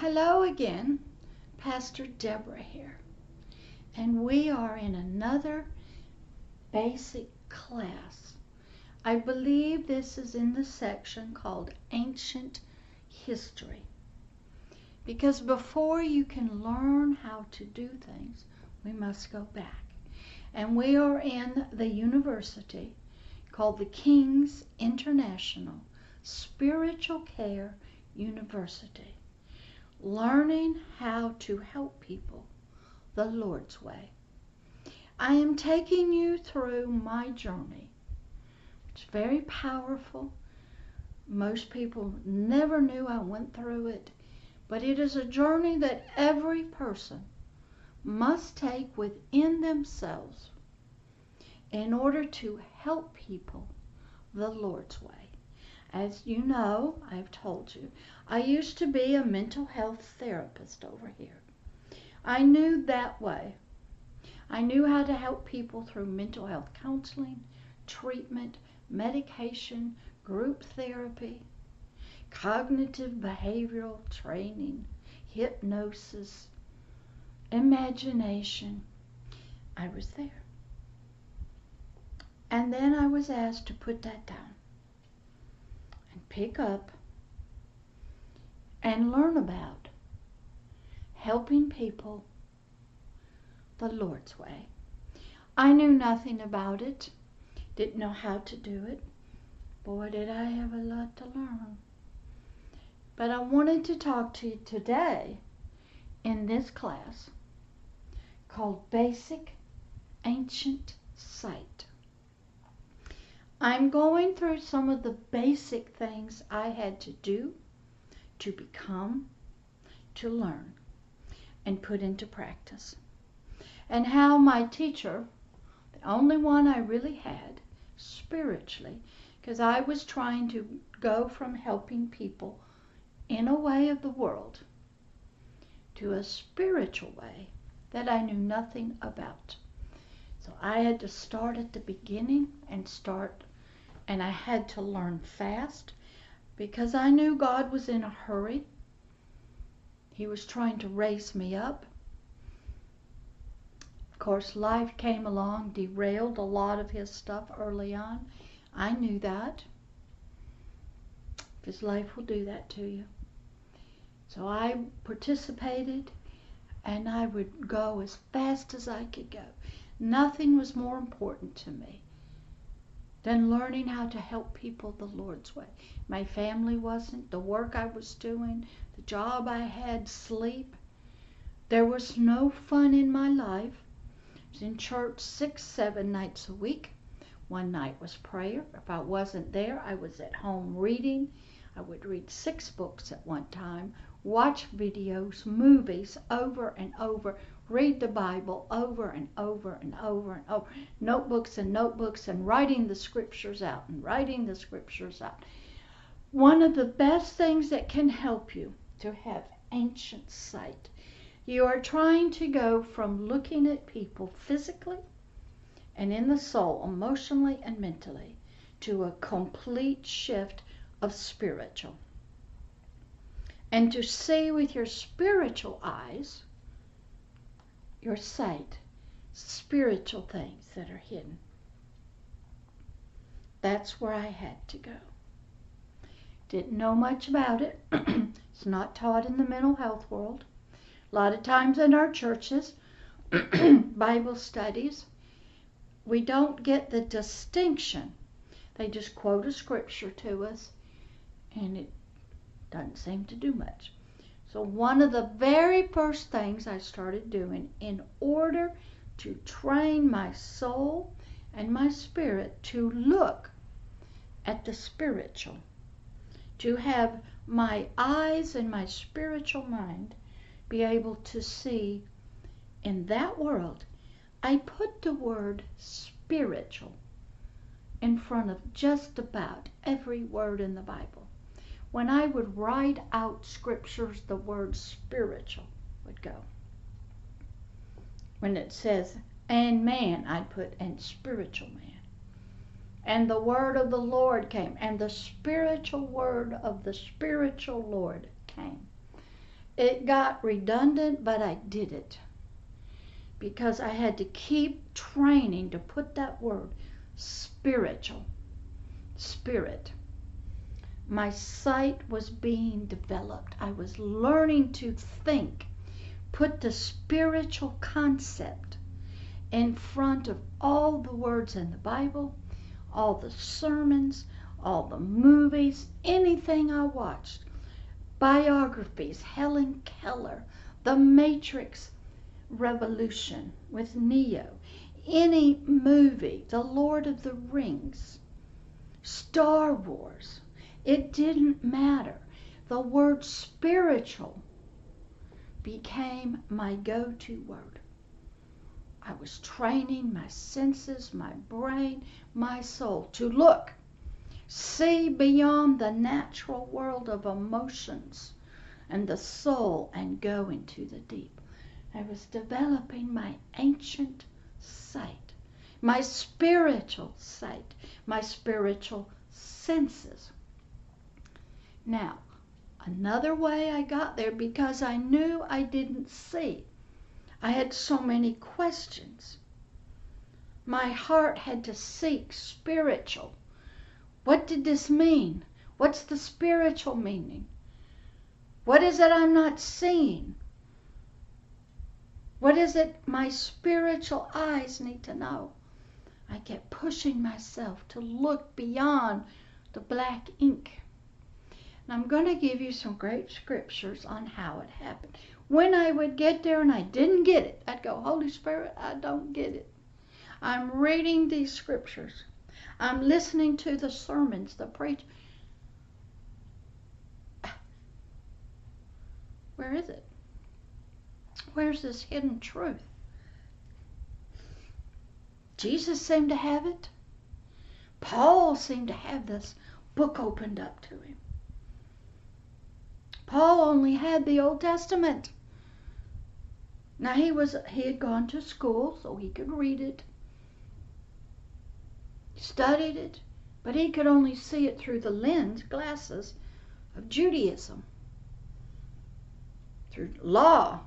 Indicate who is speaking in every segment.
Speaker 1: Hello again, Pastor Deborah here. And we are in another basic class. I believe this is in the section called Ancient History. Because before you can learn how to do things, we must go back. And we are in the university called the King's International Spiritual Care University, learning how to help people the Lord's way. I am taking you through my journey. It's very powerful. Most people never knew I went through it, but it is a journey that every person must take within themselves in order to help people the Lord's way. As you know, I've told you, I used to be a mental health therapist over here. I knew that way. I knew how to help people through mental health counseling, treatment, medication, group therapy, cognitive behavioral training, hypnosis, imagination. I was there. And then I was asked to put that down and pick up and learn about helping people the Lord's way. I knew nothing about it, didn't know how to do it. Boy, did I have a lot to learn. But I wanted to talk to you today in this class called Basic Ancient Sight. I'm going through some of the basic things I had to do, to become, to learn, and put into practice. And how my teacher, the only one I really had spiritually, because I was trying to go from helping people in a way of the world to a spiritual way that I knew nothing about. So I had to start at the beginning and start and I had to learn fast because I knew God was in a hurry. He was trying to raise me up. Of course, life came along, derailed a lot of his stuff early on. I knew that. Because life will do that to you. So I participated and I would go as fast as I could go. Nothing was more important to me than learning how to help people the Lord's way. My family wasn't, the work I was doing, the job I had, sleep. There was no fun in my life. I was in church six, seven nights a week. One night was prayer. If I wasn't there, I was at home reading. I would read six books at one time, watch videos, movies over and over, read the Bible over and over and over and over, notebooks and notebooks, and writing the scriptures out and writing the scriptures out. One of the best things that can help you to have ancient sight. You are trying to go from looking at people physically and in the soul, emotionally and mentally, to a complete shift of spiritual. And to see with your spiritual eyes your sight spiritual things that are hidden. That's where I had to go. Didn't know much about it. it's not taught in the mental health world. A lot of times in our churches, Bible studies, we don't get the distinction. They just quote a scripture to us, and it doesn't seem to do much. So, one of the very first things I started doing in order to train my soul and my spirit to look at the spiritual, to have my eyes and my spiritual mind be able to see in that world, I put the word spiritual in front of just about every word in the Bible when I would write out scriptures, the word spiritual would go. When it says, and man, I'd put, and spiritual man. And the word of the Lord came, and the spiritual word of the spiritual Lord came. it got redundant, but I did it because I had to keep training to put that word spiritual, spirit. My sight was being developed. I was learning to think, put the spiritual concept in front of all the words in the Bible, all the sermons, all the movies, anything I watched, biographies, Helen Keller, The Matrix Revolution with Neo, any movie, The Lord of the Rings, Star Wars. It didn't matter. The word spiritual became my go to word. I was training my senses, my brain, my soul to look, see beyond the natural world of emotions and the soul and go into the deep. I was developing my ancient sight, my spiritual sight, my spiritual senses. Now, another way I got there because I knew I didn't see I had so many questions. My heart had to seek spiritual. What did this mean? What's the spiritual meaning? What is it I'm not seeing? What is it my spiritual eyes need to know? I kept pushing myself to look beyond the black ink. I'm going to give you some great scriptures on how it happened when I would get there and I didn't get it, I'd go, Holy Spirit, I don't get it. I'm reading these scriptures. I'm listening to the sermons, the preach. Where is it? Where's this hidden truth? Jesus seemed to have it. Paul seemed to have this book opened up to him. Paul only had the Old Testament. Now he was he had gone to school so he could read it, studied it, but he could only see it through the lens glasses of Judaism, through law,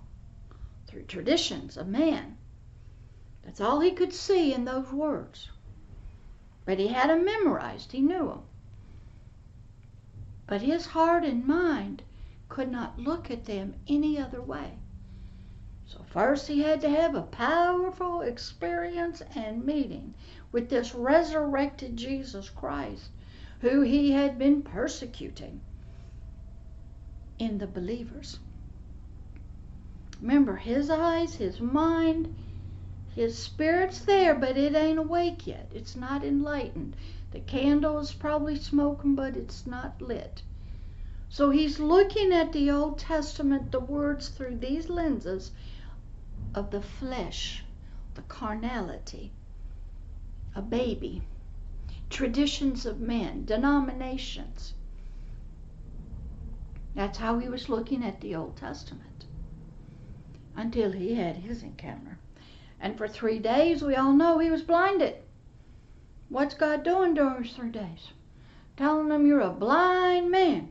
Speaker 1: through traditions of man. That's all he could see in those words. But he had them memorized, he knew them. But his heart and mind could not look at them any other way. So first he had to have a powerful experience and meeting with this resurrected Jesus Christ who he had been persecuting in the believers. Remember, his eyes, his mind, his spirit's there, but it ain't awake yet. It's not enlightened. The candle is probably smoking, but it's not lit. So he's looking at the Old Testament, the words through these lenses of the flesh, the carnality, a baby, traditions of men, denominations. That's how he was looking at the Old Testament until he had his encounter. And for three days, we all know he was blinded. What's God doing during those three days? Telling him you're a blind man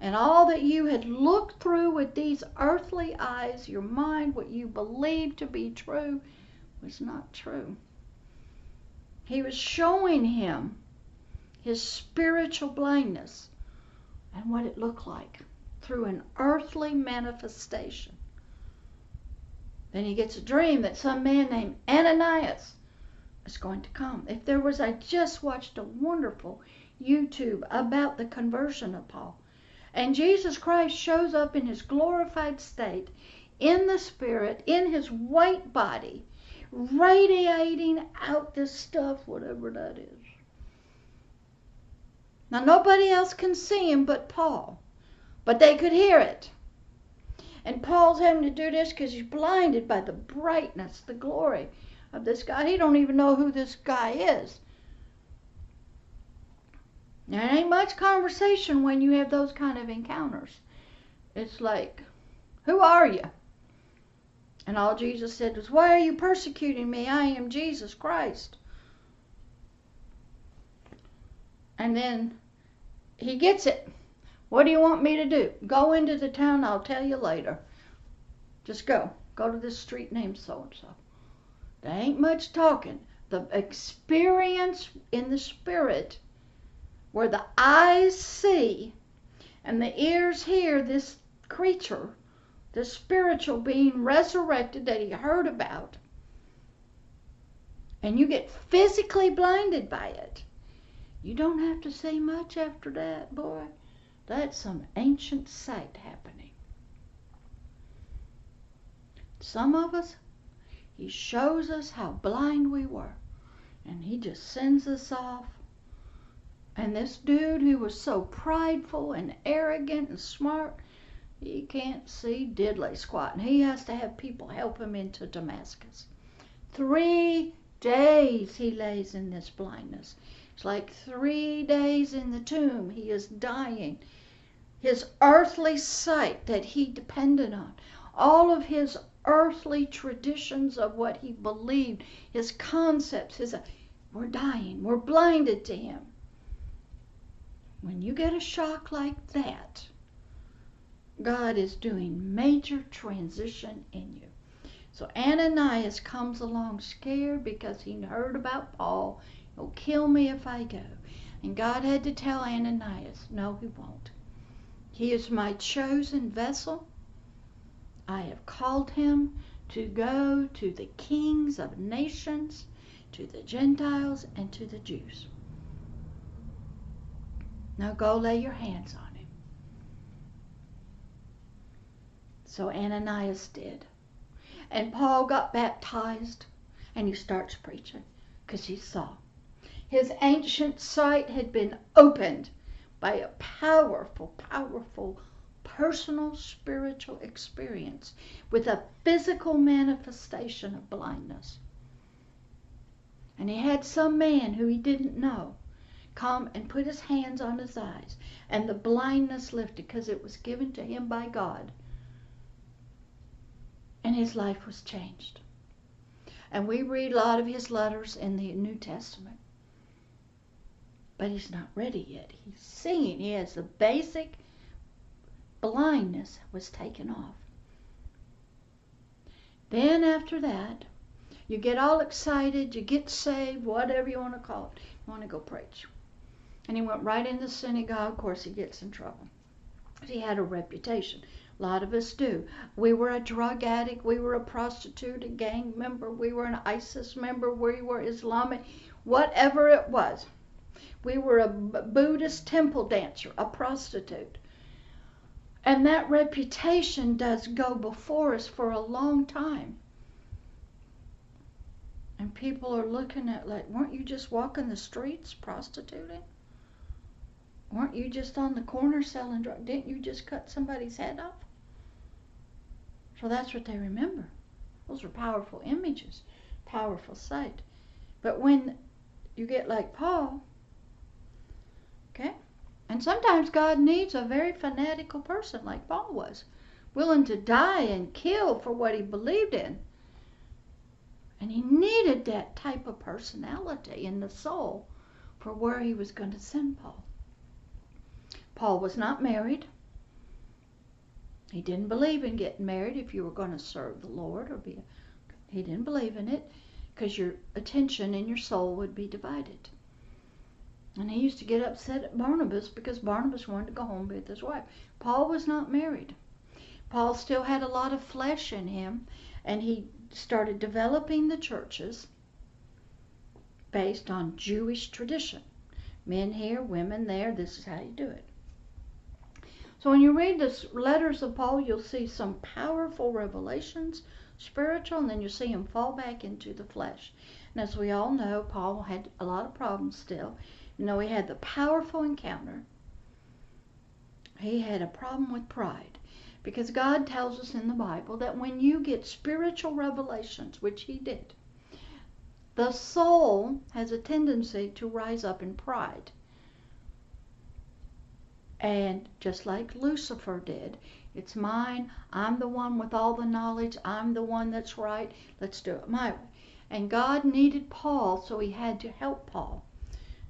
Speaker 1: and all that you had looked through with these earthly eyes, your mind, what you believed to be true, was not true. He was showing him his spiritual blindness and what it looked like through an earthly manifestation. Then he gets a dream that some man named Ananias is going to come. If there was, I just watched a wonderful YouTube about the conversion of Paul. And Jesus Christ shows up in his glorified state, in the Spirit, in his white body, radiating out this stuff, whatever that is. Now, nobody else can see him but Paul, but they could hear it. And Paul's having to do this because he's blinded by the brightness, the glory of this guy. He don't even know who this guy is. There ain't much conversation when you have those kind of encounters. It's like, who are you? And all Jesus said was, Why are you persecuting me? I am Jesus Christ. And then he gets it. What do you want me to do? Go into the town, I'll tell you later. Just go. Go to this street named so and so. There ain't much talking. The experience in the spirit where the eyes see and the ears hear this creature, this spiritual being resurrected that he heard about, and you get physically blinded by it. You don't have to say much after that, boy. That's some ancient sight happening. Some of us, he shows us how blind we were, and he just sends us off. And this dude who was so prideful and arrogant and smart, he can't see diddly squat, and he has to have people help him into Damascus. Three days he lays in this blindness. It's like three days in the tomb. He is dying. His earthly sight that he depended on, all of his earthly traditions of what he believed, his concepts, his we're dying. We're blinded to him. When you get a shock like that, God is doing major transition in you. So Ananias comes along scared because he heard about Paul. He'll kill me if I go. And God had to tell Ananias, no, he won't. He is my chosen vessel. I have called him to go to the kings of nations, to the Gentiles, and to the Jews. Now go lay your hands on him. So Ananias did. And Paul got baptized and he starts preaching because he saw. His ancient sight had been opened by a powerful, powerful personal spiritual experience with a physical manifestation of blindness. And he had some man who he didn't know come and put his hands on his eyes, and the blindness lifted because it was given to him by God and his life was changed. And we read a lot of his letters in the New Testament. But he's not ready yet. He's seeing. He has the basic blindness was taken off. Then after that, you get all excited, you get saved, whatever you want to call it. You want to go preach. And he went right in the synagogue. Of course, he gets in trouble. He had a reputation. A lot of us do. We were a drug addict, we were a prostitute, a gang member, we were an ISIS member, we were Islamic, whatever it was. We were a Buddhist temple dancer, a prostitute. And that reputation does go before us for a long time. And people are looking at like, weren't you just walking the streets prostituting? Weren't you just on the corner selling drugs? Didn't you just cut somebody's head off? So that's what they remember. Those are powerful images, powerful sight. But when you get like Paul, okay, and sometimes God needs a very fanatical person like Paul was, willing to die and kill for what he believed in. And he needed that type of personality in the soul for where he was going to send Paul. Paul was not married. He didn't believe in getting married if you were going to serve the Lord or be. A, he didn't believe in it because your attention and your soul would be divided. And he used to get upset at Barnabas because Barnabas wanted to go home with his wife. Paul was not married. Paul still had a lot of flesh in him, and he started developing the churches based on Jewish tradition. Men here, women there, this is how you do it. So when you read the letters of Paul, you'll see some powerful revelations, spiritual, and then you see him fall back into the flesh. And as we all know, Paul had a lot of problems still. You know, he had the powerful encounter. He had a problem with pride. Because God tells us in the Bible that when you get spiritual revelations, which he did, the soul has a tendency to rise up in pride. And just like Lucifer did, it's mine. I'm the one with all the knowledge. I'm the one that's right. Let's do it my way. And God needed Paul, so he had to help Paul.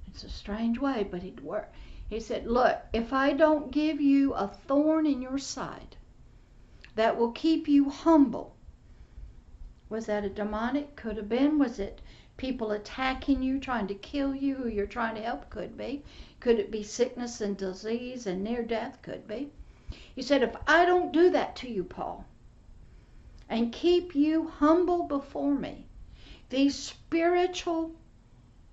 Speaker 1: It's a strange way, but it worked. He said, Look, if I don't give you a thorn in your side that will keep you humble, was that a demonic? Could have been. Was it people attacking you, trying to kill you, who you're trying to help? Could be. Could it be sickness and disease and near death? Could be. He said, If I don't do that to you, Paul, and keep you humble before me, these spiritual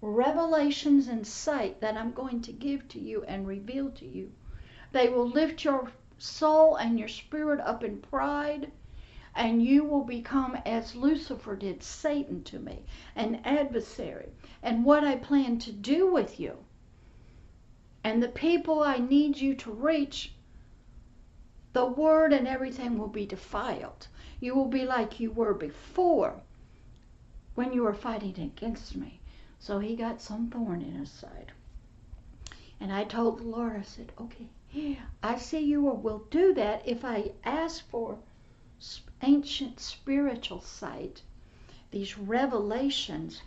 Speaker 1: revelations and sight that I'm going to give to you and reveal to you. They will lift your soul and your spirit up in pride, and you will become as Lucifer did Satan to me, an adversary. And what I plan to do with you and the people I need you to reach, the word and everything will be defiled. You will be like you were before when you were fighting against me. So he got some thorn in his side. And I told the Lord, I said, okay, I see you will do that if I ask for ancient spiritual sight, these revelations.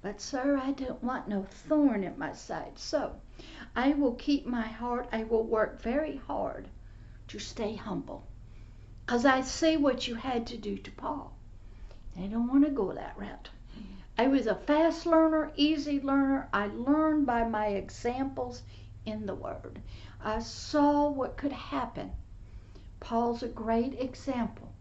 Speaker 1: But, sir, I don't want no thorn in my side. So I will keep my heart, I will work very hard to stay humble. Because I see what you had to do to Paul. I don't want to go that route. I was a fast learner, easy learner. I learned by my examples in the Word. I saw what could happen. Paul's a great example.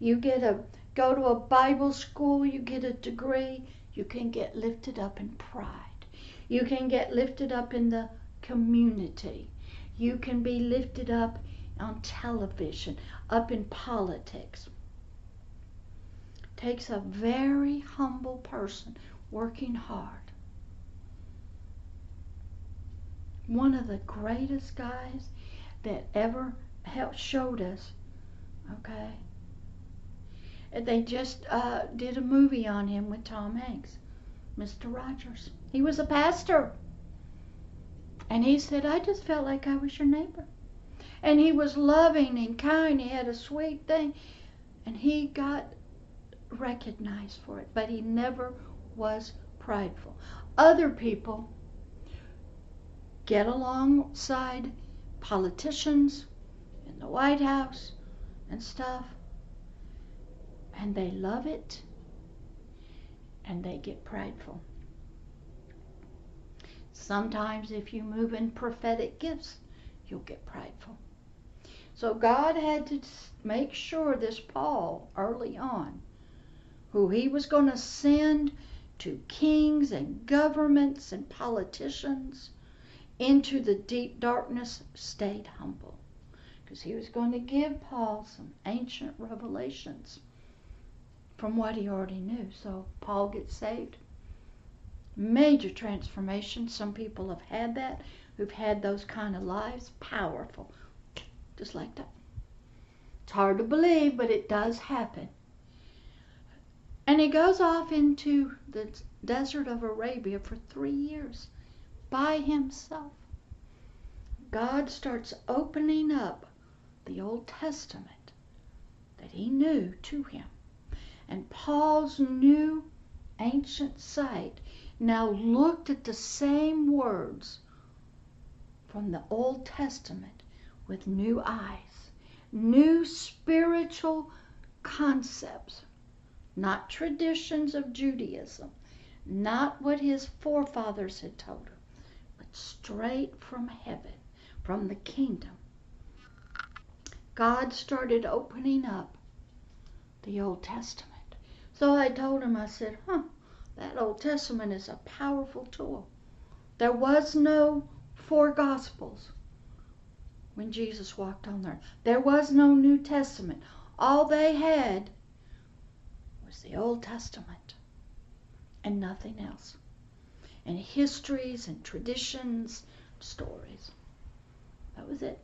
Speaker 1: You get a go to a Bible school, you get a degree, you can get lifted up in pride. You can get lifted up in the community. You can be lifted up on television, up in politics takes a very humble person working hard. One of the greatest guys that ever helped showed us, okay? They just uh, did a movie on him with Tom Hanks, Mr. Rogers. He was a pastor. And he said, I just felt like I was your neighbor. And he was loving and kind. He had a sweet thing. And he got recognized for it, but he never was prideful. Other people get alongside politicians in the White House and stuff, and they love it and they get prideful. Sometimes, if you move in prophetic gifts, you'll get prideful. So, God had to make sure this Paul early on who he was going to send to kings and governments and politicians into the deep darkness stayed humble because he was going to give Paul some ancient revelations from what he already knew. So Paul gets saved. Major transformation. Some people have had that, who've had those kind of lives. Powerful. Just like that. It's hard to believe, but it does happen. And he goes off into the desert of Arabia for three years by himself. God starts opening up the Old Testament that he knew to him. And Paul's new ancient sight now looked at the same words from the Old Testament with new eyes, new spiritual concepts not traditions of Judaism, not what his forefathers had told him, but straight from heaven, from the kingdom. God started opening up the Old Testament. So I told him, I said, huh, that Old Testament is a powerful tool. There was no four Gospels when Jesus walked on earth. There was no New Testament. All they had was the Old Testament and nothing else. And histories and traditions, stories. That was it.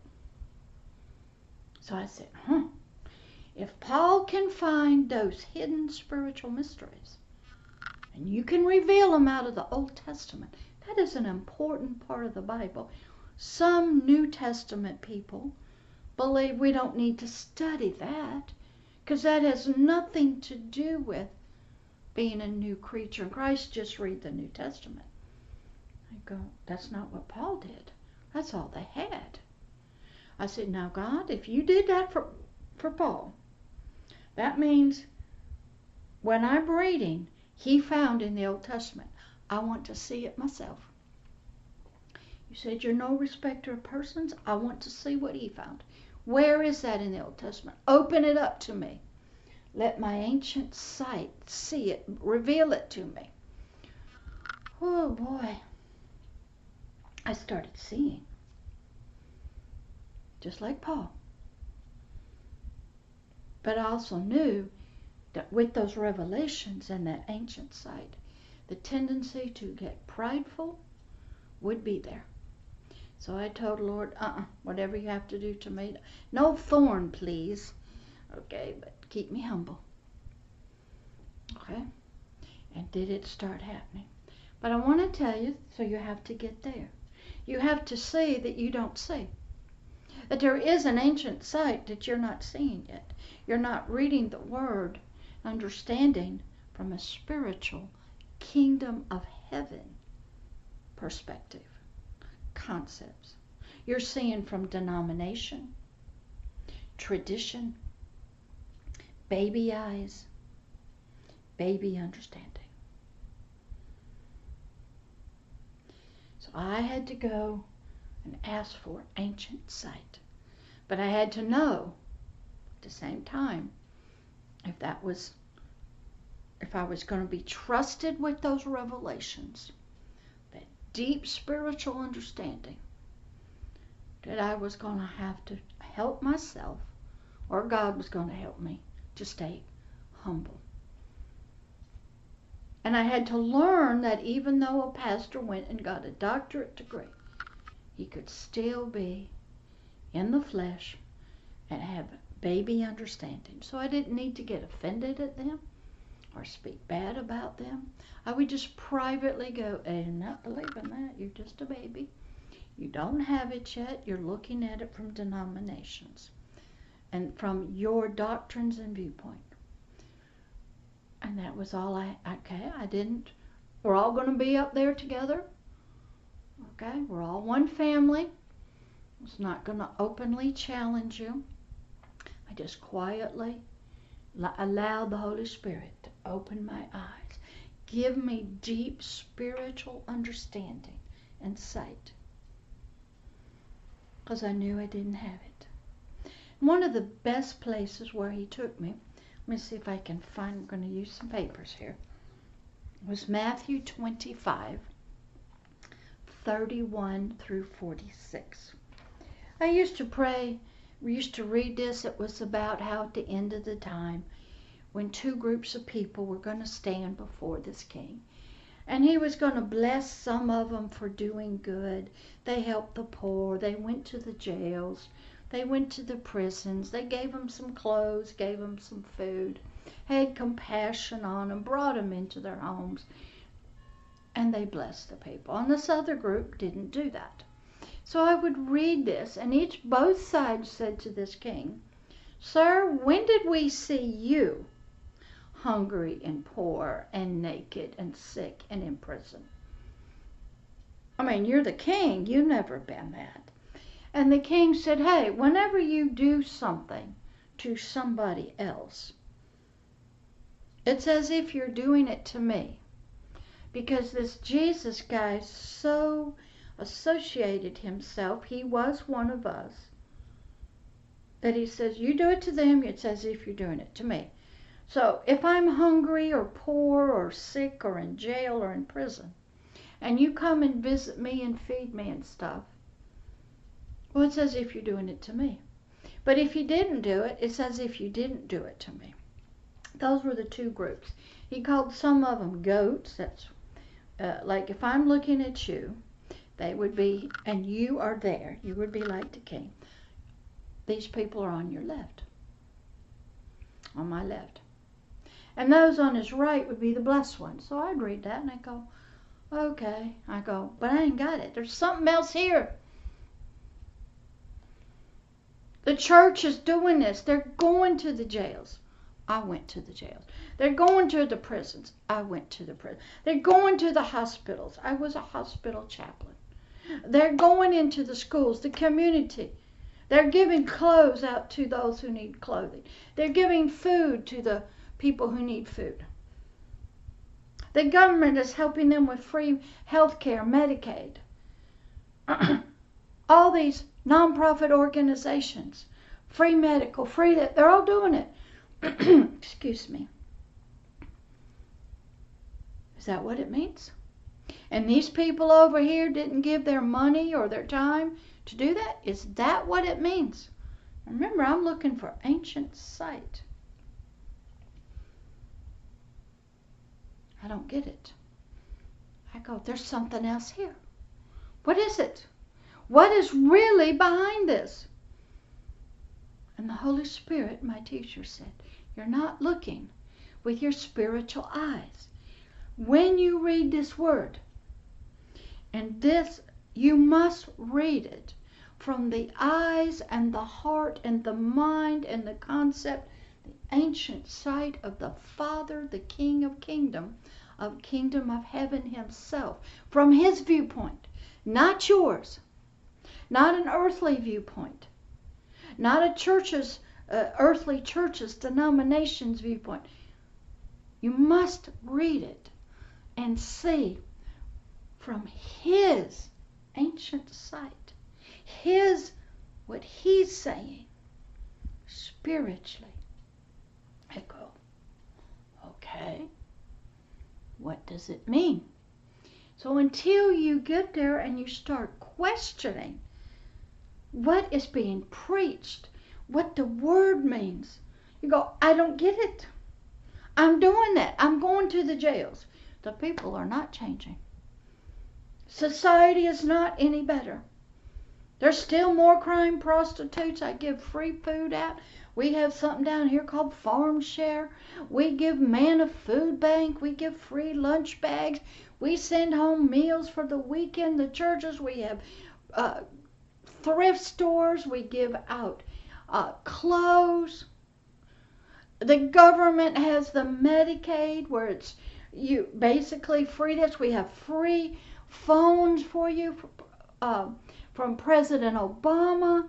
Speaker 1: So I said, huh, if Paul can find those hidden spiritual mysteries, and you can reveal them out of the Old Testament, that is an important part of the Bible. Some New Testament people believe we don't need to study that because that has nothing to do with being a new creature in Christ. Just read the New Testament. I go, that's not what Paul did. That's all they had. I said, Now, God, if you did that for, for Paul, that means when I'm reading, he found in the Old Testament, I want to see it myself. You said you're no respecter of persons. I want to see what he found. Where is that in the Old Testament? Open it up to me. Let my ancient sight see it, reveal it to me. Oh boy. I started seeing. Just like Paul. But I also knew with those revelations and that ancient sight, the tendency to get prideful would be there. So I told Lord, uh-uh, whatever you have to do to me. No thorn, please. Okay, but keep me humble. Okay? And did it start happening? But I want to tell you, so you have to get there. You have to see that you don't see. That there is an ancient sight that you're not seeing yet. You're not reading the Word, understanding from a spiritual kingdom of heaven perspective concepts. You're seeing from denomination, tradition, baby eyes, baby understanding. So I had to go and ask for ancient sight. But I had to know at the same time if that was if I was going to be trusted with those revelations that deep spiritual understanding that I was going to have to help myself, or God was going to help me to stay humble. And I had to learn that even though a pastor went and got a doctorate degree, he could still be in the flesh and have baby understanding. So I didn't need to get offended at them or speak bad about them. I would just privately go, I'm not believing that. You're just a baby. You don't have it yet. You're looking at it from denominations and from your doctrines and viewpoint. And that was all I, okay, I didn't, we're all going to be up there together. Okay, we're all one family. I was not going to openly challenge you. I just quietly allow the Holy Spirit to open my eyes. Give me deep spiritual understanding and sight. Because I knew I didn't have it. One of the best places where he took me, let me see if I can find, I'm going to use some papers here, was Matthew 25, 31 through 46. I used to pray we used to read this. It was about how at the end of the time, when two groups of people were going to stand before this king, and he was going to bless some of them for doing good. They helped the poor. They went to the jails. They went to the prisons. They gave them some clothes, gave them some food, had compassion on them, brought them into their homes, and they blessed the people. And this other group didn't do that. So I would read this, and each both sides said to this king, Sir, when did we see you hungry and poor and naked and sick and in prison? I mean, you're the king. You've never been that. And the king said, Hey, whenever you do something to somebody else, it's as if you're doing it to me. Because this Jesus guy is so associated himself, he was one of us, that he says, You do it to them, it's as if you're doing it to me. So if I'm hungry or poor or sick or in jail or in prison, and you come and visit me and feed me and stuff, well, it's as if you're doing it to me. But if you didn't do it, it's as if you didn't do it to me. Those were the two groups. He called some of them goats. That's uh, like if I'm looking at you they would be, and you are there. You would be like the king. These people are on your left, on my left. And those on his right would be the blessed ones. So I'd read that and I'd go, okay. I go, but I ain't got it. There's something else here. The church is doing this. They're going to the jails. I went to the jails. They're going to the prisons. I went to the prison. They're going to the hospitals. I was a hospital chaplain. They're going into the schools, the community. They're giving clothes out to those who need clothing. They're giving food to the people who need food. The government is helping them with free health care, Medicaid. all these nonprofit organizations, free medical, free that, they're all doing it. Excuse me. Is that what it means? And these people over here didn't give their money or their time to do that? Is that what it means? Remember, I'm looking for ancient sight. I don't get it. I go, there's something else here. What is it? What is really behind this? And the Holy Spirit, my teacher, said, You're not looking with your spiritual eyes. When you read this word, and this, you must read it from the eyes and the heart and the mind and the concept, the ancient sight of the Father, the King of Kingdom, of Kingdom of Heaven Himself, from His viewpoint, not yours, not an earthly viewpoint, not a church's, uh, earthly church's, denomination's viewpoint. You must read it and see from His ancient sight, His, what He's saying spiritually. I go, okay, what does it mean? So until you get there and you start questioning what is being preached, what the word means, you go, I don't get it. I'm doing that. I'm going to the jails. The people are not changing. Society is not any better. There's still more crime, prostitutes. I give free food out. We have something down here called Farm Share. We give Manna Food Bank. We give free lunch bags. We send home meals for the weekend. The churches, we have uh, thrift stores. We give out uh, clothes. The government has the Medicaid where it's you basically free this. We have free phones for you uh, from President Obama.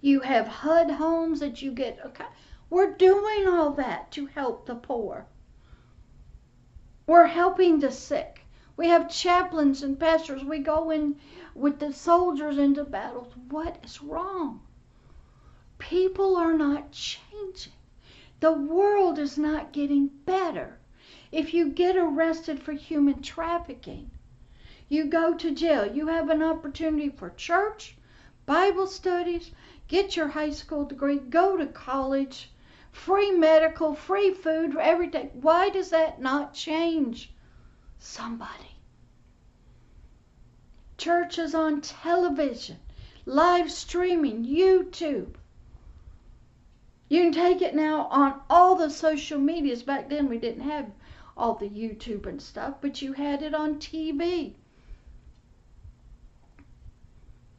Speaker 1: You have HUD homes that you get. Okay, we're doing all that to help the poor. We're helping the sick. We have chaplains and pastors. We go in with the soldiers into battles. What is wrong? People are not changing. The world is not getting better. If you get arrested for human trafficking, you go to jail. You have an opportunity for church, Bible studies, get your high school degree, go to college, free medical, free food, everything. Why does that not change somebody? churches on television, live streaming, YouTube. You can take it now on all the social medias. Back then we didn't have all the YouTube and stuff, but you had it on TV.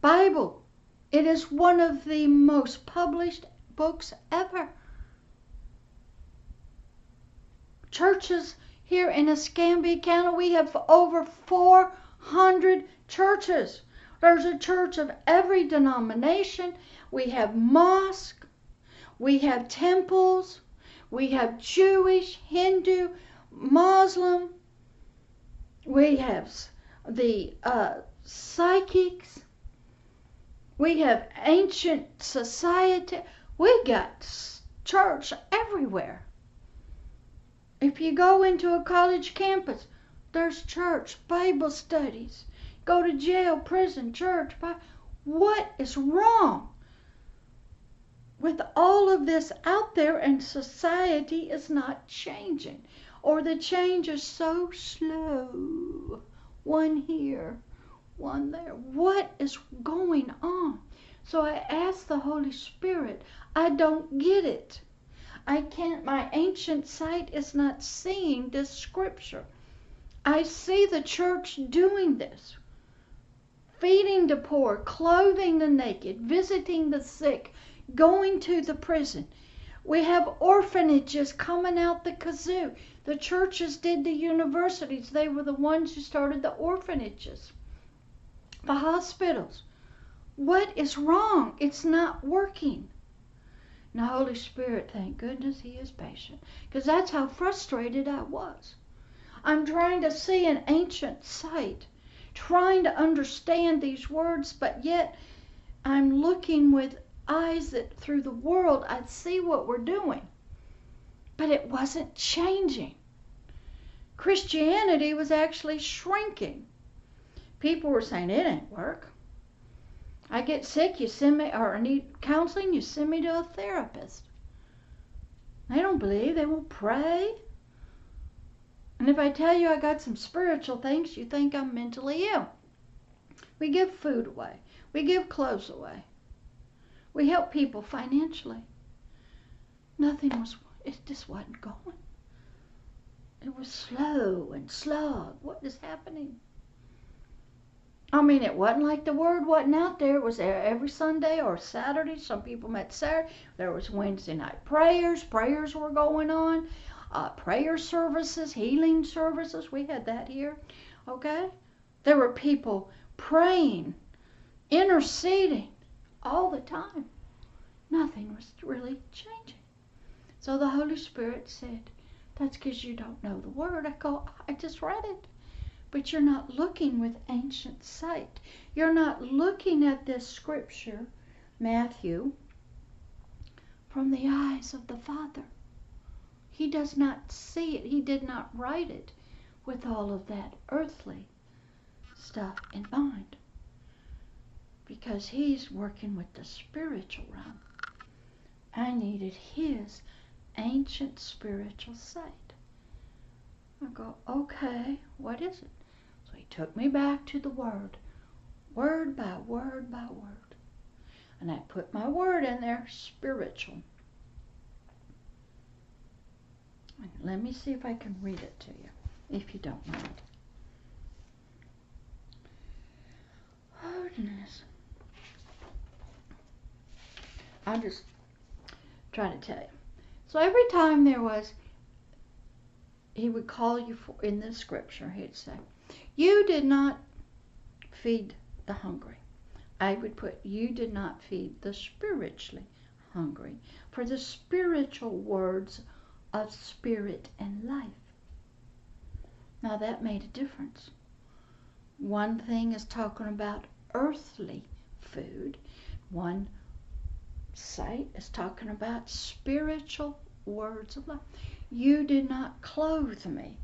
Speaker 1: Bible. It is one of the most published books ever. Churches here in Escambia County, we have over 400 churches. There's a church of every denomination. We have mosque. We have temples. We have Jewish, Hindu, Muslim. We have the uh, psychics. We have ancient society. We got church everywhere. If you go into a college campus, there's church, Bible studies go to jail, prison, church. What is wrong with all of this out there and society is not changing? Or the change is so slow. One here, one there. What is going on? So I asked the Holy Spirit, I don't get it. I can't, my ancient sight is not seeing this scripture. I see the church doing this feeding the poor, clothing the naked, visiting the sick, going to the prison. We have orphanages coming out the kazoo. The churches did the universities. They were the ones who started the orphanages. the hospitals. What is wrong? It's not working. Now, Holy Spirit, thank goodness He is patient, because that's how frustrated I was. I'm trying to see an ancient sight, trying to understand these words, but yet I'm looking with eyes that through the world I'd see what we're doing. But it wasn't changing. Christianity was actually shrinking. People were saying, it ain't work. I get sick, you send me, or I need counseling, you send me to a therapist. They don't believe, they won't pray. And if I tell you I got some spiritual things, you think I'm mentally ill. We give food away, we give clothes away, we help people financially. Nothing was, it just wasn't going. It was slow and slug. What is happening? I mean, it wasn't like the word wasn't out there. It was there every Sunday or Saturday. Some people met Saturday. There was Wednesday night prayers. Prayers were going on. Uh, prayer services, healing services. We had that here. Okay? There were people praying, interceding all the time. Nothing was really changing. So the Holy Spirit said, That's because you don't know the Word. I go, I just read it. But you're not looking with ancient sight. You're not looking at this scripture, Matthew, from the eyes of the Father. He does not see it. He did not write it with all of that earthly stuff in mind because he's working with the spiritual realm. I needed his ancient spiritual sight. I go, okay, what is it? So he took me back to the Word, word by word by word. And I put my word in there, spiritual. Let me see if I can read it to you, if you don't mind. Oh, goodness. I'm just trying to tell you. So every time there was, he would call you for, in the scripture, he'd say, You did not feed the hungry. I would put, You did not feed the spiritually hungry. For the spiritual words of spirit and life. Now that made a difference. One thing is talking about earthly food, one site is talking about spiritual words of life. You did not clothe me.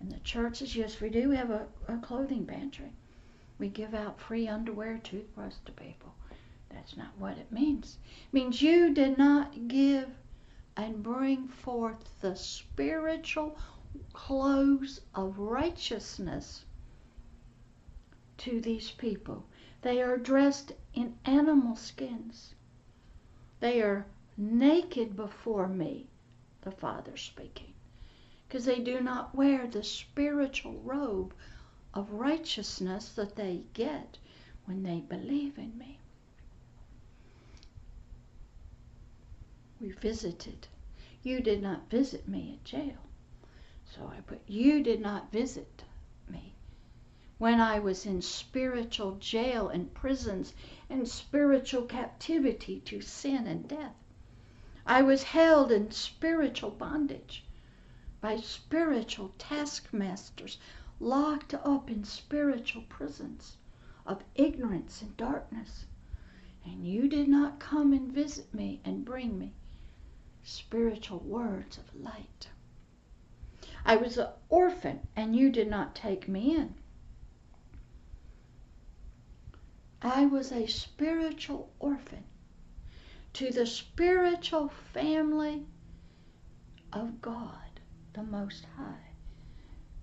Speaker 1: And the churches, yes, we do have a, a clothing pantry. We give out free underwear, toothbrush to people. That's not what it means. It means you did not give and bring forth the spiritual clothes of righteousness to these people. They are dressed in animal skins. They are naked before me, the Father speaking, because they do not wear the spiritual robe of righteousness that they get when they believe in me. We visited. You did not visit me in jail. So I put, You did not visit me when I was in spiritual jail and prisons and spiritual captivity to sin and death. I was held in spiritual bondage by spiritual taskmasters, locked up in spiritual prisons of ignorance and darkness. And you did not come and visit me and bring me spiritual words of light. I was an orphan, and you did not take me in. I was a spiritual orphan to the spiritual family of God, the Most High.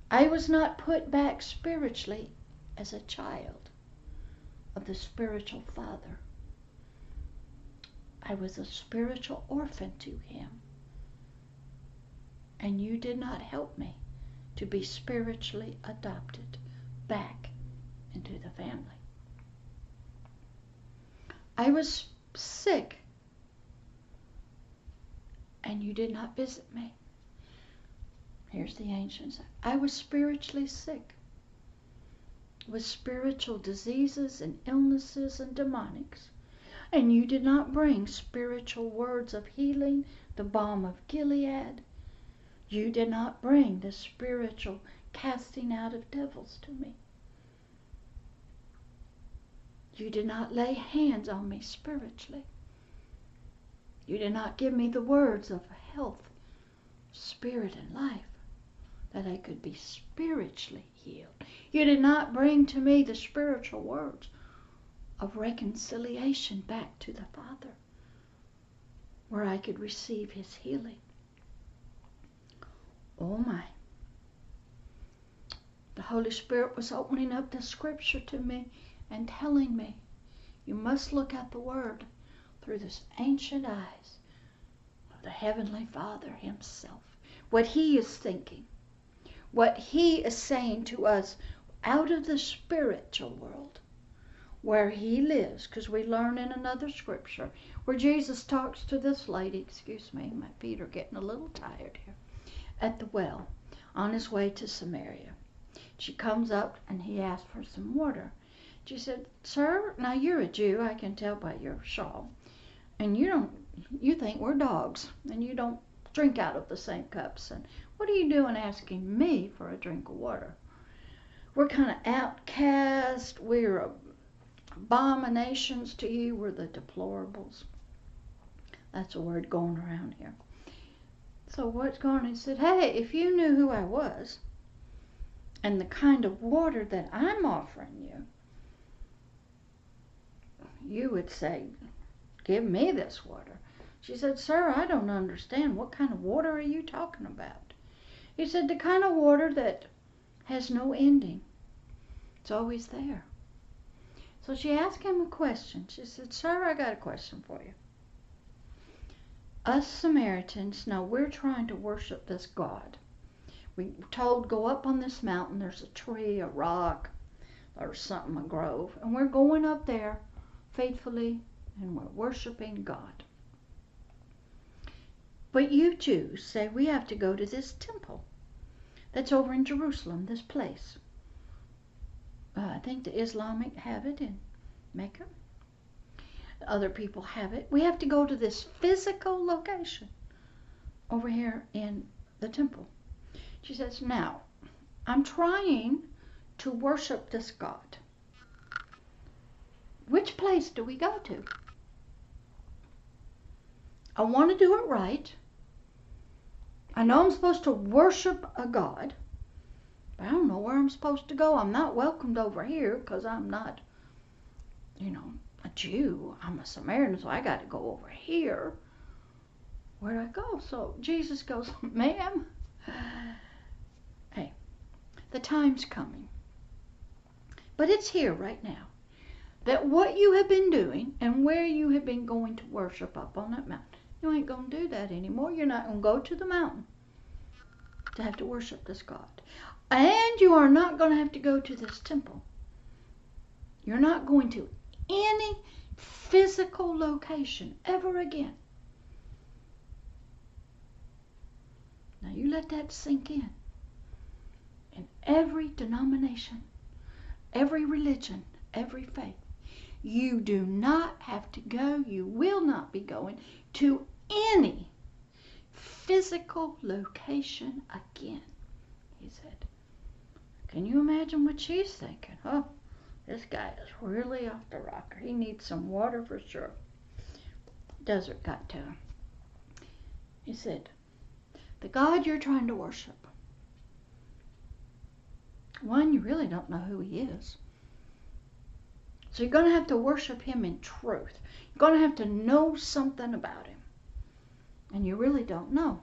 Speaker 1: I was not put back spiritually as a child of the spiritual Father. I was a spiritual orphan to him. And you did not help me to be spiritually adopted back into the family. I was sick, and you did not visit me. Here's the ancients. I was spiritually sick. with spiritual diseases and illnesses and demonics. And you did not bring spiritual words of healing, the balm of Gilead. You did not bring the spiritual casting out of devils to me. You did not lay hands on me spiritually. You did not give me the words of health, spirit, and life that I could be spiritually healed. You did not bring to me the spiritual words of reconciliation back to the Father where I could receive his healing. Oh my. The Holy Spirit was opening up the scripture to me and telling me, you must look at the Word through this ancient eyes of the Heavenly Father Himself. What He is thinking, what He is saying to us out of the spiritual world where He lives. Because we learn in another scripture where Jesus talks to this lady, excuse me, my feet are getting a little tired here, at the well on his way to Samaria. She comes up and he asks for some water. She said, Sir, now you're a Jew, I can tell by your shawl. And you don't you think we're dogs and you don't drink out of the same cups. And what are you doing asking me for a drink of water? We're kind of outcast. We're abominations to you. We're the deplorables. That's a word going around here. So what's going on? He said, Hey, if you knew who I was and the kind of water that I'm offering you, you would say, Give me this water. She said, Sir, I don't understand. What kind of water are you talking about? He said, The kind of water that has no ending. It's always there. So she asked him a question. She said, Sir, I got a question for you. Us Samaritans, now we're trying to worship this God. We told go up on this mountain, there's a tree, a rock, or something, a grove, and we're going up there faithfully and we're worshiping God. But you Jews say we have to go to this temple that's over in Jerusalem, this place. Uh, I think the Islamic have it in Mecca. Other people have it. We have to go to this physical location over here in the temple. She says, Now, I'm trying to worship this God. Which place do we go to? I want to do it right. I know I'm supposed to worship a God, but I don't know where I'm supposed to go. I'm not welcomed over here because I'm not, you know, a Jew. I'm a Samaritan, so I got to go over here. Where do I go? So Jesus goes, Ma'am, hey, the time's coming. But it's here right now that what you have been doing and where you have been going to worship up on that mountain, you ain't going to do that anymore. You're not going to go to the mountain to have to worship this God. And you are not going to have to go to this temple. You're not going to any physical location ever again. Now you let that sink in. In every denomination, every religion, every faith, you do not have to go, you will not be going to any physical location again, he said. Can you imagine what she's thinking? Oh, this guy is really off the rocker. He needs some water for sure. Desert got to him. He said, The God you're trying to worship, one, you really don't know who he is. So you're going to have to worship him in truth. You're going to have to know something about him. And you really don't know.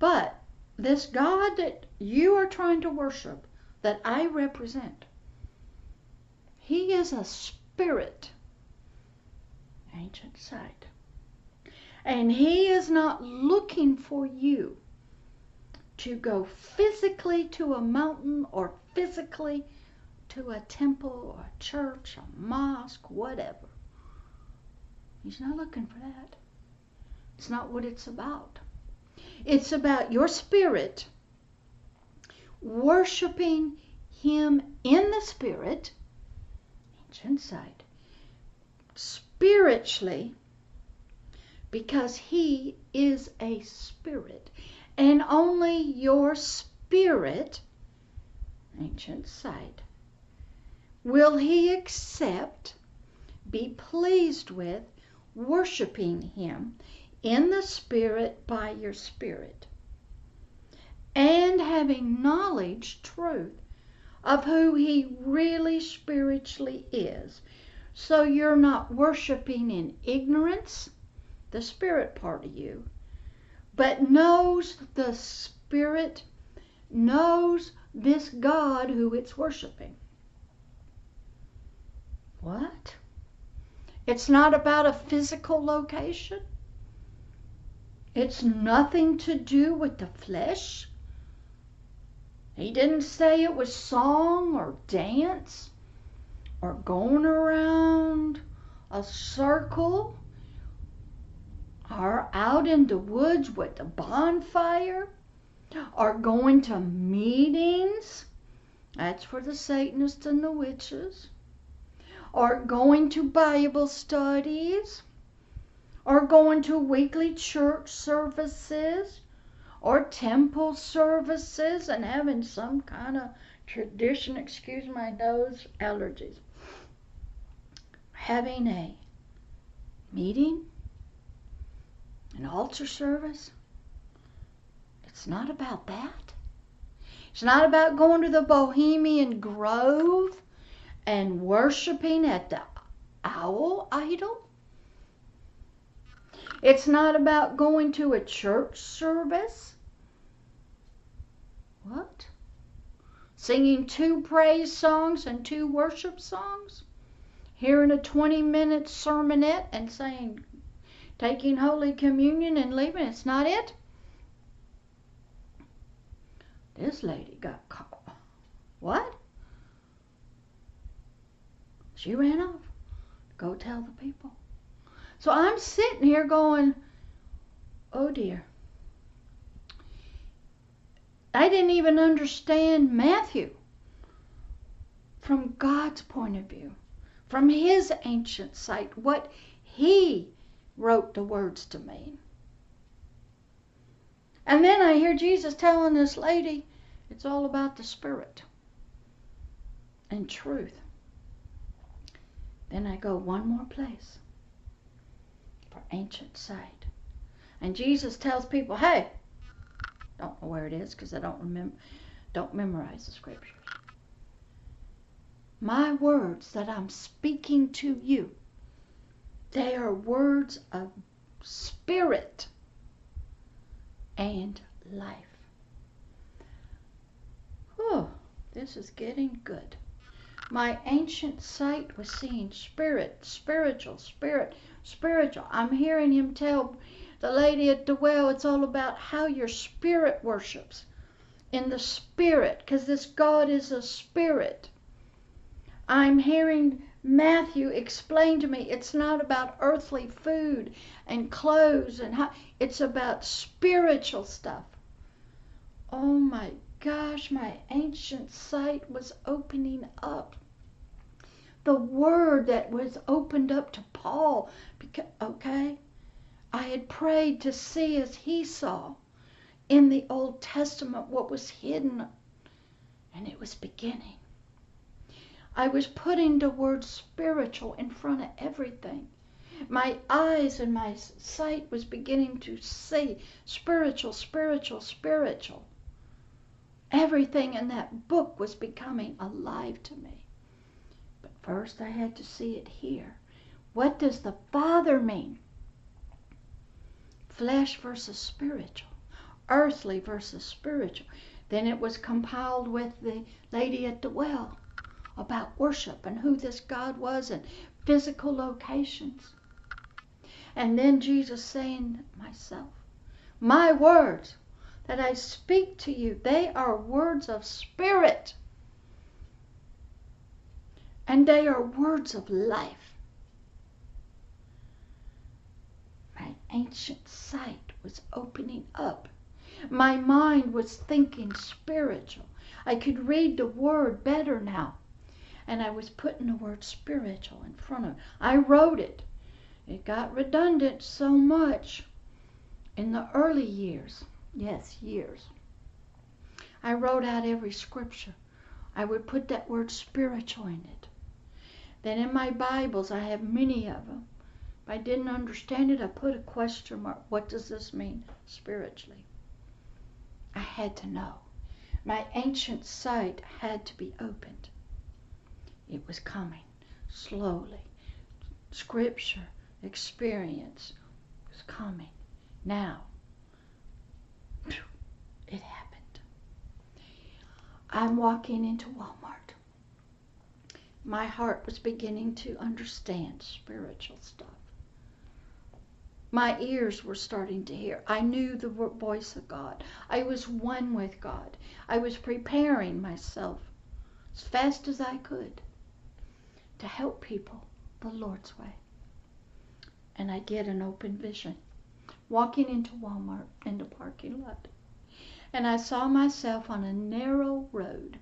Speaker 1: But this God that you are trying to worship, that I represent, he is a spirit. Ancient sight. And he is not looking for you to go physically to a mountain or physically to a temple or a church, a mosque, whatever. He's not looking for that. It's not what it's about. It's about your spirit worshiping him in the spirit, ancient sight, spiritually, because he is a spirit, and only your spirit, ancient sight, will he accept, be pleased with, worshiping him in the spirit by your spirit, and having knowledge, truth, of who he really spiritually is. So you're not worshiping in ignorance, the spirit part of you, but knows the spirit, knows this God who it's worshiping. What? It's not about a physical location. It's nothing to do with the flesh. He didn't say it was song or dance or going around a circle or out in the woods with the bonfire or going to meetings. That's for the Satanists and the witches or going to Bible studies, or going to weekly church services, or temple services, and having some kind of tradition, excuse my nose allergies, having a meeting, an altar service. It's not about that. It's not about going to the Bohemian Grove and worshiping at the owl idol. It's not about going to a church service. What? Singing two praise songs and two worship songs? Hearing a 20 minute sermonette and saying, taking Holy Communion and leaving? It's not it? This lady got caught. What? She ran off. Go tell the people. So I'm sitting here going, oh dear. I didn't even understand Matthew from God's point of view, from his ancient sight, what he wrote the words to mean. And then I hear Jesus telling this lady it's all about the Spirit and truth. Then I go one more place for ancient sight. And Jesus tells people, hey, don't know where it is because I don't remember, don't memorize the scriptures. My words that I'm speaking to you, they are words of spirit and life. Oh, this is getting good. My ancient sight was seeing spirit, spiritual, spirit, spiritual. I'm hearing him tell the lady at the well it's all about how your spirit worships in the spirit, because this God is a spirit. I'm hearing Matthew explain to me it's not about earthly food and clothes and how, it's about spiritual stuff. Oh my gosh, my ancient sight was opening up. The word that was opened up to Paul, because, okay? I had prayed to see as he saw in the Old Testament what was hidden, and it was beginning. I was putting the word spiritual in front of everything. My eyes and my sight was beginning to see spiritual, spiritual, spiritual. Everything in that book was becoming alive to me. But first I had to see it here. What does the Father mean? Flesh versus spiritual, earthly versus spiritual. Then it was compiled with the lady at the well about worship and who this God was and physical locations. And then Jesus saying, Myself, my words that I speak to you, they are words of spirit. And they are words of life. My ancient sight was opening up. My mind was thinking spiritual. I could read the word better now. And I was putting the word spiritual in front of it. I wrote it. It got redundant so much in the early years. Yes, years. I wrote out every scripture. I would put that word spiritual in it. Then in my Bibles, I have many of them. If I didn't understand it, I put a question mark. What does this mean spiritually? I had to know. My ancient sight had to be opened. It was coming slowly. Scripture, experience was coming. Now, it happened. I'm walking into Walmart. My heart was beginning to understand spiritual stuff. My ears were starting to hear. I knew the voice of God. I was one with God. I was preparing myself as fast as I could to help people the Lord's way. And I get an open vision walking into Walmart in the parking lot. And I saw myself on a narrow road,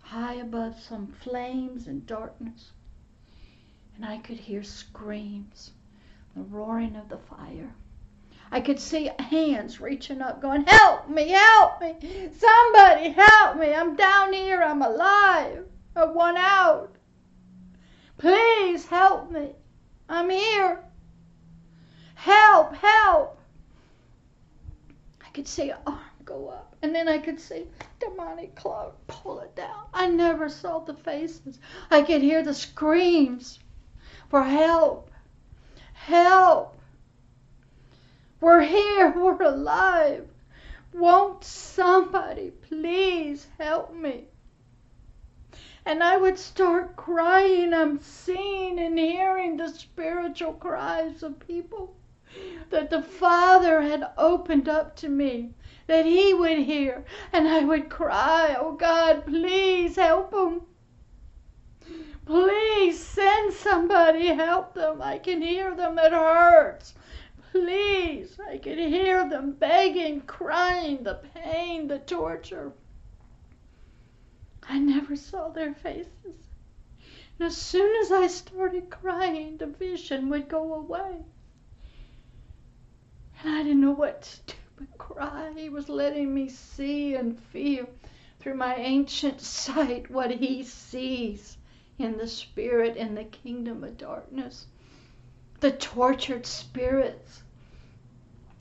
Speaker 1: high above some flames and darkness. And I could hear screams the roaring of the fire. I could see hands reaching up, going, Help me, help me, somebody help me. I'm down here, I'm alive. I want out. Please help me. I'm here. Help, help. I could see an arm go up, and then I could see demonic cloak pull it down. I never saw the faces. I could hear the screams for help. Help! We're here. We're alive. Won't somebody please help me? And I would start crying. I'm seeing and hearing the spiritual cries of people that the Father had opened up to me, that He would hear. And I would cry, Oh God, please help them. Please send somebody, help them. I can hear them, it hurts. Please, I can hear them begging, crying, the pain, the torture. I never saw their faces. And as soon as I started crying, the vision would go away. And I didn't know what to do but cry. He was letting me see and feel through my ancient sight what he sees in the spirit in the kingdom of darkness. The tortured spirits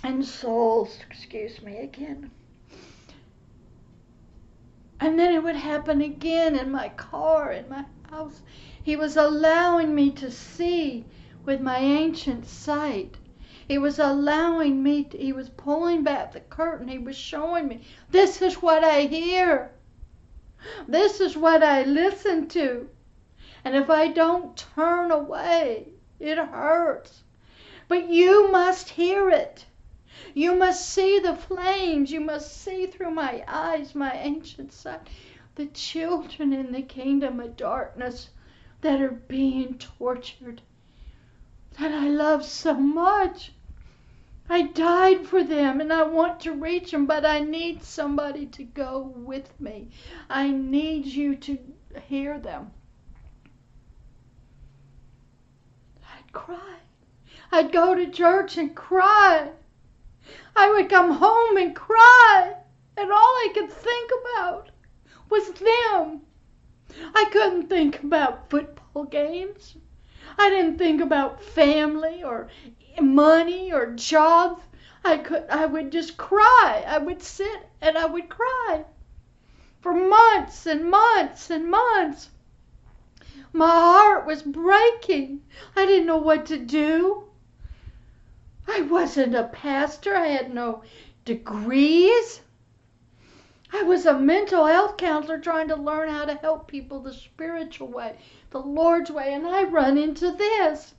Speaker 1: and souls, excuse me again. And then it would happen again in my car, in my house. He was allowing me to see with my ancient sight. He was allowing me, to, he was pulling back the curtain. He was showing me, this is what I hear. This is what I listen to. And if I don't turn away, it hurts. But you must hear it. You must see the flames. You must see through my eyes, my ancient sight, the children in the kingdom of darkness that are being tortured, that I love so much. I died for them and I want to reach them, but I need somebody to go with me. I need you to hear them. I'd cry. I'd go to church and cry. I would come home and cry. And all I could think about was them. I couldn't think about football games. I didn't think about family or money or jobs. I could I would just cry. I would sit and I would cry for months and months and months. My heart was breaking. I didn't know what to do. I wasn't a pastor. I had no degrees. I was a mental health counselor trying to learn how to help people the spiritual way, the Lord's way, and I run into this.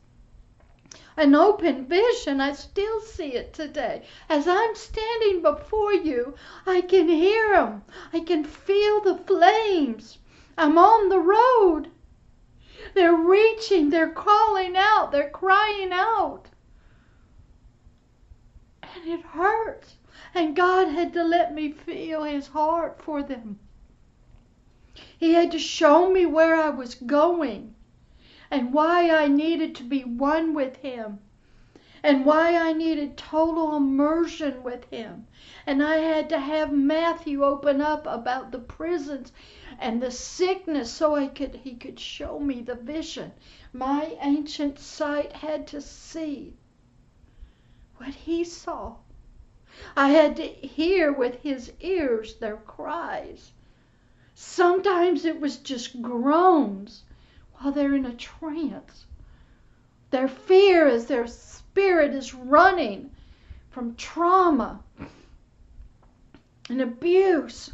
Speaker 1: An open vision, I still see it today. As I'm standing before you, I can hear them. I can feel the flames. I'm on the road. They're reaching, they're calling out, they're crying out. And it hurts. And God had to let me feel his heart for them. He had to show me where I was going and why I needed to be one with Him and why I needed total immersion with Him. And I had to have Matthew open up about the prisons and the sickness so I could he could show me the vision. My ancient sight had to see what he saw. I had to hear with his ears their cries. Sometimes it was just groans while they're in a trance. Their fear as their spirit is running from trauma and abuse.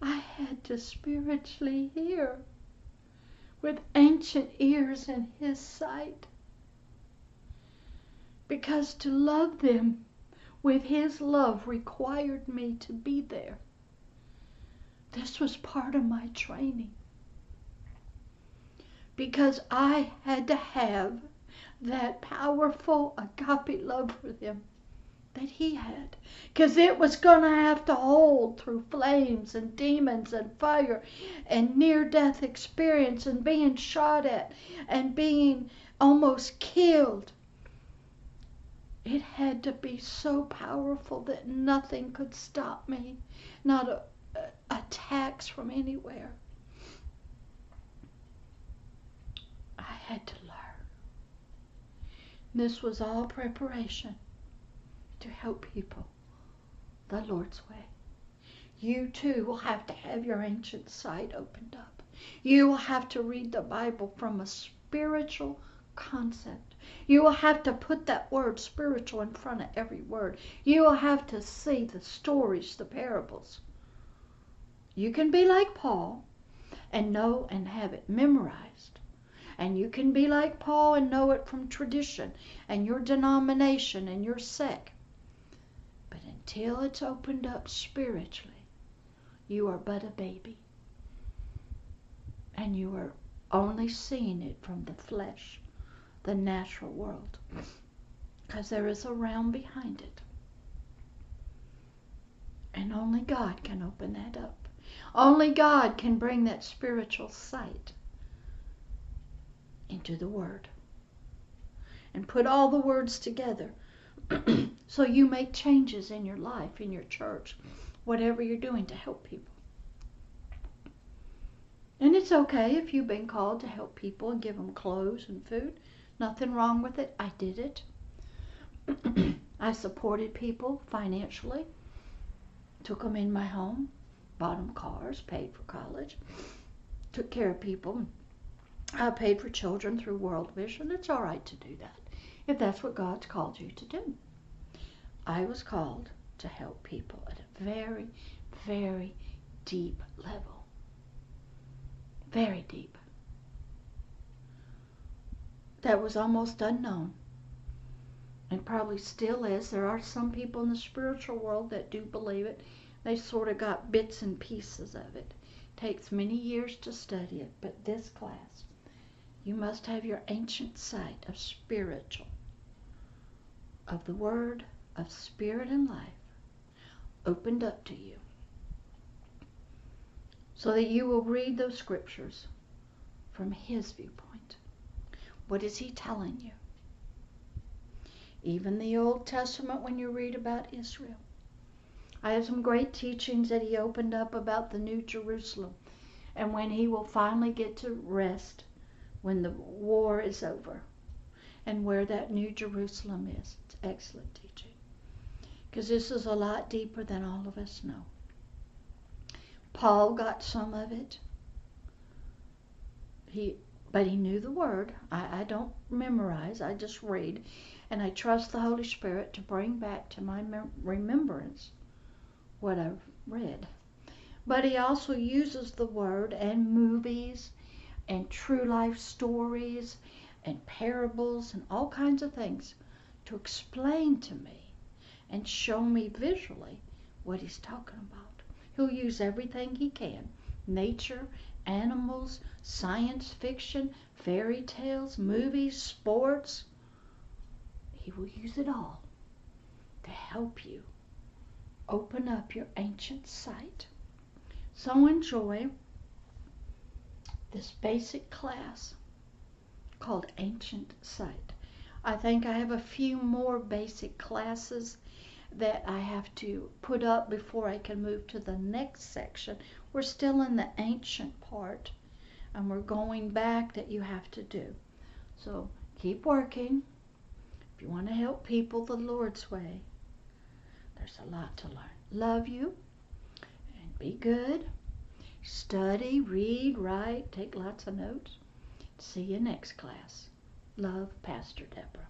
Speaker 1: I had to spiritually hear with ancient ears in his sight. Because to love them with his love required me to be there. This was part of my training. Because I had to have that powerful agape love for them that he had. Because it was going to have to hold through flames and demons and fire and near death experience and being shot at and being almost killed. It had to be so powerful that nothing could stop me, not a, a, attacks from anywhere. I had to learn. This was all preparation to help people the Lord's way. You too will have to have your ancient sight opened up. You will have to read the Bible from a spiritual concept. You will have to put that word spiritual in front of every word. You will have to see the stories, the parables. You can be like Paul and know and have it memorized. And you can be like Paul and know it from tradition and your denomination and your sect But until it's opened up spiritually, you are but a baby. And you are only seeing it from the flesh, the natural world. Because there is a realm behind it. And only God can open that up. Only God can bring that spiritual sight into the Word. And put all the words together so you make changes in your life, in your church, whatever you're doing to help people. And it's okay if you've been called to help people and give them clothes and food. Nothing wrong with it. I did it. I supported people financially, took them in my home, bought them cars, paid for college, took care of people. I paid for children through World Vision. It's all right to do that if that's what God's called you to do. I was called to help people at a very, very deep level. Very deep. That was almost unknown. And probably still is. There are some people in the spiritual world that do believe it. They sort of got bits and pieces of it. Takes many years to study it, but this class, you must have your ancient sight of spiritual of the Word of Spirit and life opened up to you so that you will read those scriptures from His viewpoint. What is He telling you? Even the Old Testament, when you read about Israel. I have some great teachings that he opened up about the New Jerusalem and when he will finally get to rest when the war is over and where that New Jerusalem is. It's excellent teaching. Because this is a lot deeper than all of us know. Paul got some of it. He, but he knew the word. I, I don't memorize. I just read, and I trust the Holy Spirit to bring back to my mem- remembrance what I've read. But he also uses the word and movies and true life stories and parables and all kinds of things to explain to me and show me visually what he's talking about. He'll use everything he can nature, animals, science fiction, fairy tales, movies, sports. He will use it all to help you open up your ancient sight so enjoy this basic class called Ancient Sight. I think I have a few more basic classes that I have to put up before I can move to the next section. We're still in the ancient part and we're going back that you have to do. So keep working. If you want to help people the Lord's way, there's a lot to learn. Love you and be good. Study, read, write, take lots of notes. See you next class. Love, Pastor Deborah.